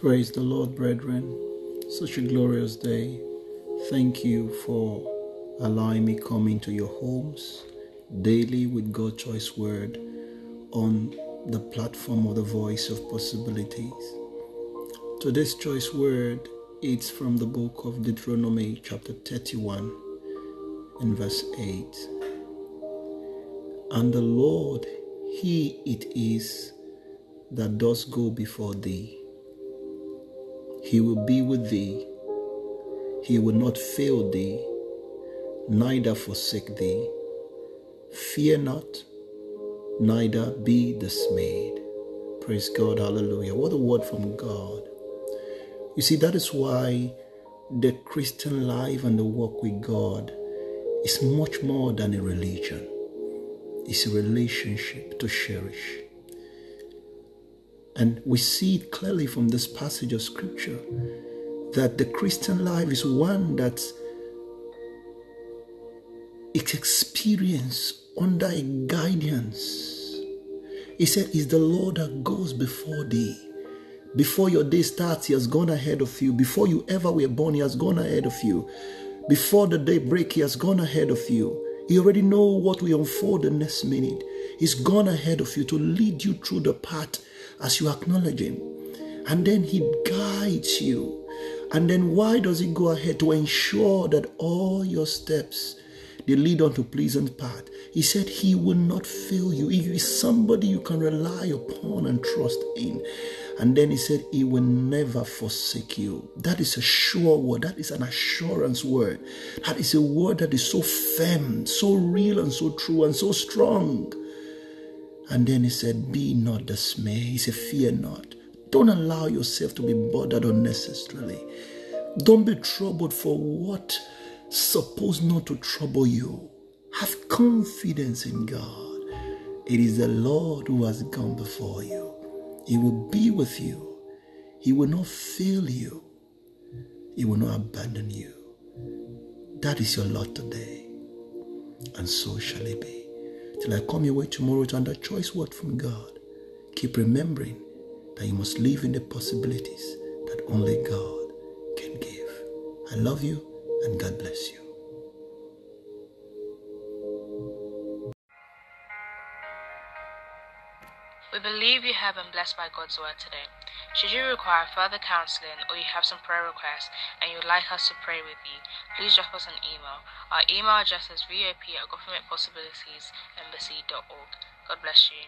Praise the Lord, brethren. Such a glorious day. Thank you for allowing me come into your homes daily with God's choice word on the platform of the voice of possibilities. Today's choice word is from the book of Deuteronomy chapter 31 and verse 8. And the Lord, He it is that does go before thee he will be with thee. He will not fail thee, neither forsake thee. Fear not, neither be dismayed. Praise God. Hallelujah. What a word from God. You see, that is why the Christian life and the walk with God is much more than a religion, it's a relationship to cherish. And we see it clearly from this passage of scripture that the Christian life is one that it experience under a guidance. He said, Is the Lord that goes before thee. Before your day starts, He has gone ahead of you. Before you ever were born, He has gone ahead of you. Before the day break, He has gone ahead of you. He already know what will unfold the next minute. He's gone ahead of you to lead you through the path as you acknowledge Him. And then He guides you. And then why does He go ahead? To ensure that all your steps they lead on to pleasant path. He said he will not fail you. He is somebody you can rely upon and trust in. And then he said he will never forsake you. That is a sure word. That is an assurance word. That is a word that is so firm, so real and so true and so strong. And then he said, Be not dismayed. He said, Fear not. Don't allow yourself to be bothered unnecessarily. Don't be troubled for what supposed not to trouble you. Have confidence in God. It is the Lord who has gone before you. He will be with you. He will not fail you. He will not abandon you. That is your lot today. And so shall it be. Till I come your way tomorrow to another choice word from God. Keep remembering that you must live in the possibilities that only God can give. I love you and God bless you. We believe you have been blessed by God's word today. Should you require further counseling or you have some prayer requests and you'd like us to pray with you, please drop us an email. Our email address is vop at governmentpossibilitiesembassy.org. God bless you.